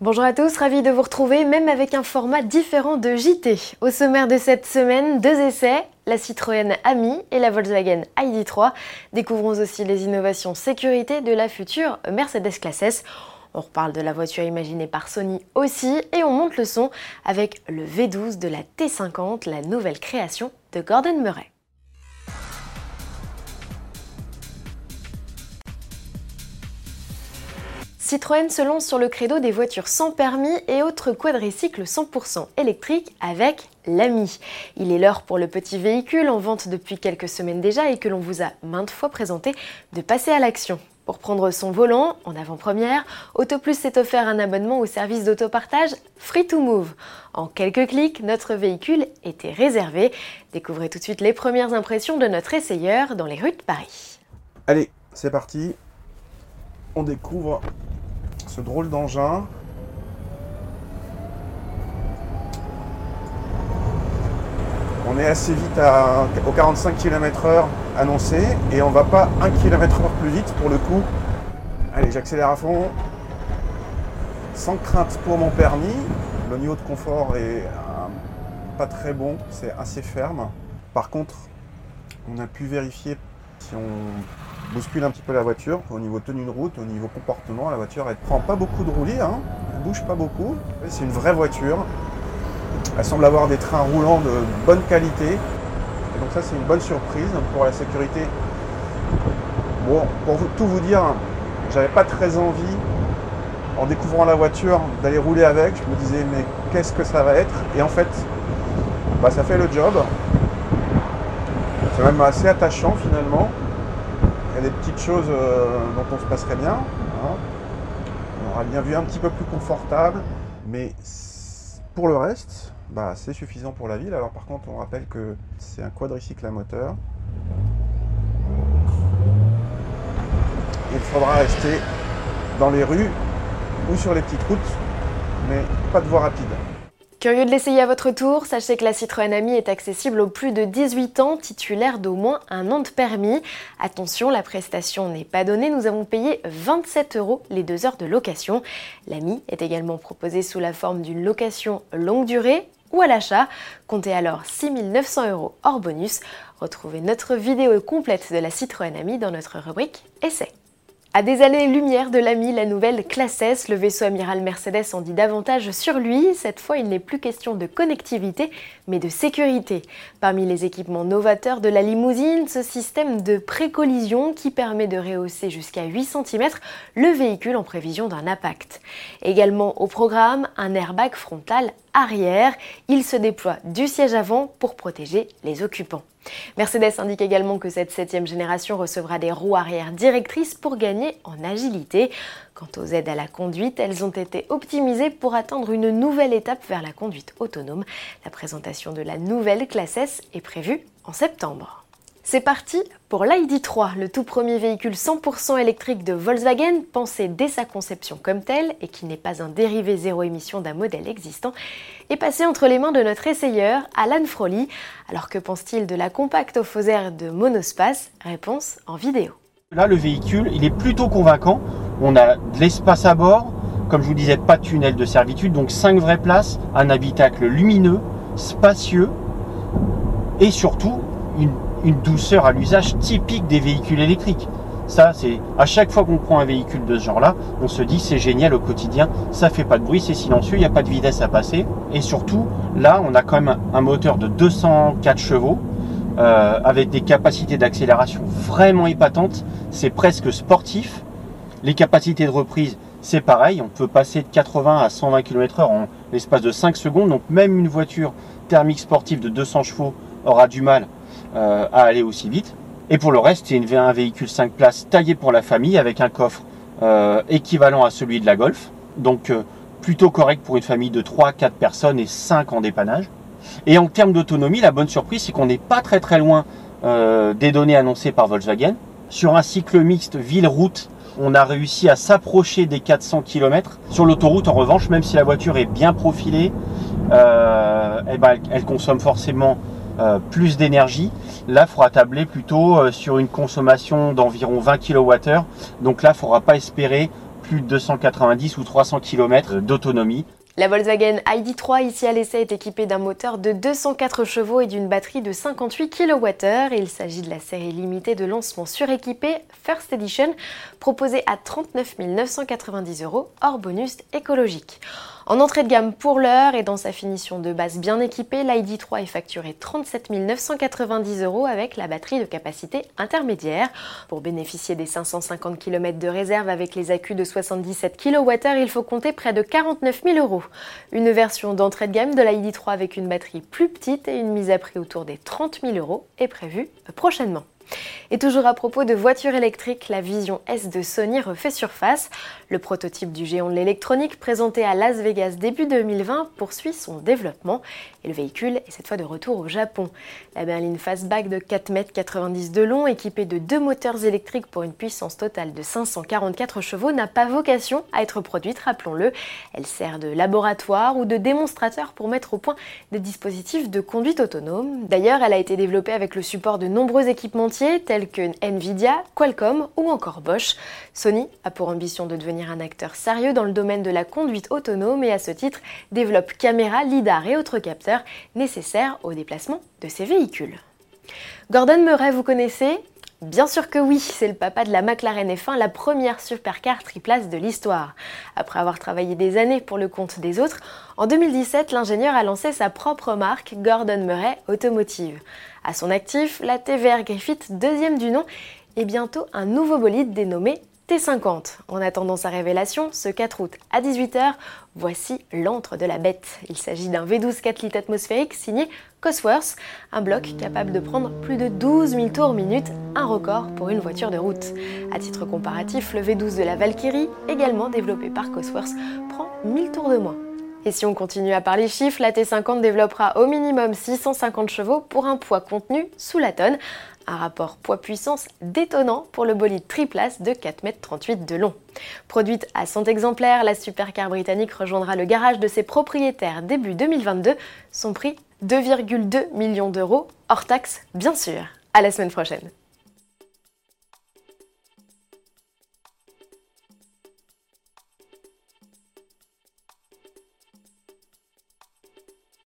Bonjour à tous, ravi de vous retrouver, même avec un format différent de JT. Au sommaire de cette semaine, deux essais, la Citroën Ami et la Volkswagen ID3. Découvrons aussi les innovations sécurité de la future Mercedes Classe S. On reparle de la voiture imaginée par Sony aussi et on monte le son avec le V12 de la T50, la nouvelle création de Gordon Murray. Citroën se lance sur le credo des voitures sans permis et autres quadricycles 100% électriques avec l'AMI. Il est l'heure pour le petit véhicule en vente depuis quelques semaines déjà et que l'on vous a maintes fois présenté de passer à l'action. Pour prendre son volant en avant-première, AutoPlus s'est offert un abonnement au service d'autopartage Free to Move. En quelques clics, notre véhicule était réservé. Découvrez tout de suite les premières impressions de notre essayeur dans les rues de Paris. Allez, c'est parti. On découvre drôle d'engin. On est assez vite à, aux 45 km/h annoncé et on va pas 1 km/h plus vite pour le coup. Allez, j'accélère à fond. Sans crainte pour mon permis. Le niveau de confort est euh, pas très bon, c'est assez ferme. Par contre, on a pu vérifier si on bouscule un petit peu la voiture au niveau tenue de route, au niveau comportement. La voiture, elle prend pas beaucoup de roulis, hein, elle bouge pas beaucoup. C'est une vraie voiture. Elle semble avoir des trains roulants de bonne qualité. Et donc ça, c'est une bonne surprise pour la sécurité. Bon, pour tout vous dire, j'avais pas très envie, en découvrant la voiture, d'aller rouler avec. Je me disais, mais qu'est-ce que ça va être? Et en fait, bah, ça fait le job. C'est même assez attachant finalement. Y a des petites choses euh, dont on se passerait bien. Hein. On aura bien vu un petit peu plus confortable. Mais pour le reste, bah, c'est suffisant pour la ville. Alors par contre, on rappelle que c'est un quadricycle à moteur. Il faudra rester dans les rues ou sur les petites routes, mais pas de voie rapide. Curieux de l'essayer à votre tour, sachez que la Citroën Ami est accessible aux plus de 18 ans, titulaire d'au moins un an de permis. Attention, la prestation n'est pas donnée, nous avons payé 27 euros les deux heures de location. L'Ami est également proposée sous la forme d'une location longue durée ou à l'achat. Comptez alors 6 900 euros hors bonus. Retrouvez notre vidéo complète de la Citroën Ami dans notre rubrique Essai. À des années-lumière de l'ami, la nouvelle Classe S, le vaisseau amiral Mercedes en dit davantage sur lui. Cette fois, il n'est plus question de connectivité, mais de sécurité. Parmi les équipements novateurs de la limousine, ce système de pré-collision qui permet de rehausser jusqu'à 8 cm le véhicule en prévision d'un impact. Également au programme, un airbag frontal arrière. Il se déploie du siège avant pour protéger les occupants. Mercedes indique également que cette septième génération recevra des roues arrière directrices pour gagner en agilité. Quant aux aides à la conduite, elles ont été optimisées pour attendre une nouvelle étape vers la conduite autonome. La présentation de la nouvelle classe S est prévue en septembre. C'est parti pour l'ID3, le tout premier véhicule 100% électrique de Volkswagen, pensé dès sa conception comme tel et qui n'est pas un dérivé zéro émission d'un modèle existant, est passé entre les mains de notre essayeur Alan Froly. Alors que pense-t-il de la compacte au faux air de Monospace? Réponse en vidéo. Là, le véhicule, il est plutôt convaincant. On a de l'espace à bord, comme je vous disais, pas de tunnel de servitude, donc 5 vraies places, un habitacle lumineux, spacieux et surtout une une douceur à l'usage typique des véhicules électriques. Ça, c'est à chaque fois qu'on prend un véhicule de ce genre-là, on se dit c'est génial au quotidien, ça fait pas de bruit, c'est silencieux, il n'y a pas de vitesse à passer. Et surtout, là, on a quand même un moteur de 204 chevaux euh, avec des capacités d'accélération vraiment épatantes. C'est presque sportif. Les capacités de reprise, c'est pareil, on peut passer de 80 à 120 km/h en l'espace de 5 secondes. Donc même une voiture thermique sportive de 200 chevaux aura du mal euh, à aller aussi vite. Et pour le reste, c'est un véhicule 5 places taillé pour la famille avec un coffre euh, équivalent à celui de la Golf. Donc euh, plutôt correct pour une famille de 3-4 personnes et 5 en dépannage. Et en termes d'autonomie, la bonne surprise, c'est qu'on n'est pas très très loin des données annoncées par Volkswagen. Sur un cycle mixte ville-route, on a réussi à s'approcher des 400 km. Sur l'autoroute, en revanche, même si la voiture est bien profilée, eh ben, elle consomme forcément euh, plus d'énergie. Là, il faudra tabler plutôt euh, sur une consommation d'environ 20 kWh. Donc là, il ne faudra pas espérer plus de 290 ou 300 km d'autonomie. La Volkswagen ID3 ici à l'essai est équipée d'un moteur de 204 chevaux et d'une batterie de 58 kWh. Il s'agit de la série limitée de lancement suréquipée First Edition proposée à 39 990 euros hors bonus écologique. En entrée de gamme pour l'heure et dans sa finition de base bien équipée, l'ID3 est facturé 37 990 euros avec la batterie de capacité intermédiaire. Pour bénéficier des 550 km de réserve avec les accus de 77 kWh, il faut compter près de 49 000 euros. Une version d'entrée de gamme de l'ID3 avec une batterie plus petite et une mise à prix autour des 30 000 euros est prévue prochainement. Et toujours à propos de voitures électriques, la Vision S de Sony refait surface. Le prototype du géant de l'électronique présenté à Las Vegas début 2020 poursuit son développement et le véhicule est cette fois de retour au Japon. La berline fastback de 4,90 m de long, équipée de deux moteurs électriques pour une puissance totale de 544 chevaux, n'a pas vocation à être produite, rappelons-le. Elle sert de laboratoire ou de démonstrateur pour mettre au point des dispositifs de conduite autonome. D'ailleurs, elle a été développée avec le support de nombreux équipementiers tels que Nvidia, Qualcomm ou encore Bosch. Sony a pour ambition de devenir un acteur sérieux dans le domaine de la conduite autonome et à ce titre développe caméras, lidar et autres capteurs nécessaires au déplacement de ses véhicules. Gordon Murray, vous connaissez? Bien sûr que oui, c'est le papa de la McLaren F1, la première supercar triplace de l'histoire. Après avoir travaillé des années pour le compte des autres, en 2017, l'ingénieur a lancé sa propre marque Gordon Murray Automotive. À son actif, la TVR Griffith, deuxième du nom, et bientôt un nouveau bolide dénommé T50. En attendant sa révélation, ce 4 août à 18h, voici l'antre de la bête. Il s'agit d'un V12 4 litres atmosphérique signé Cosworth, un bloc capable de prendre plus de 12 000 tours minute, un record pour une voiture de route. À titre comparatif, le V12 de la Valkyrie, également développé par Cosworth, prend 1000 tours de moins. Et si on continue à parler chiffres, la T50 développera au minimum 650 chevaux pour un poids contenu sous la tonne, un rapport poids-puissance détonnant pour le bolide triplace de 4,38 m de long. Produite à 100 exemplaires, la supercar britannique rejoindra le garage de ses propriétaires début 2022. Son prix 2,2 millions d'euros, hors taxe bien sûr. À la semaine prochaine.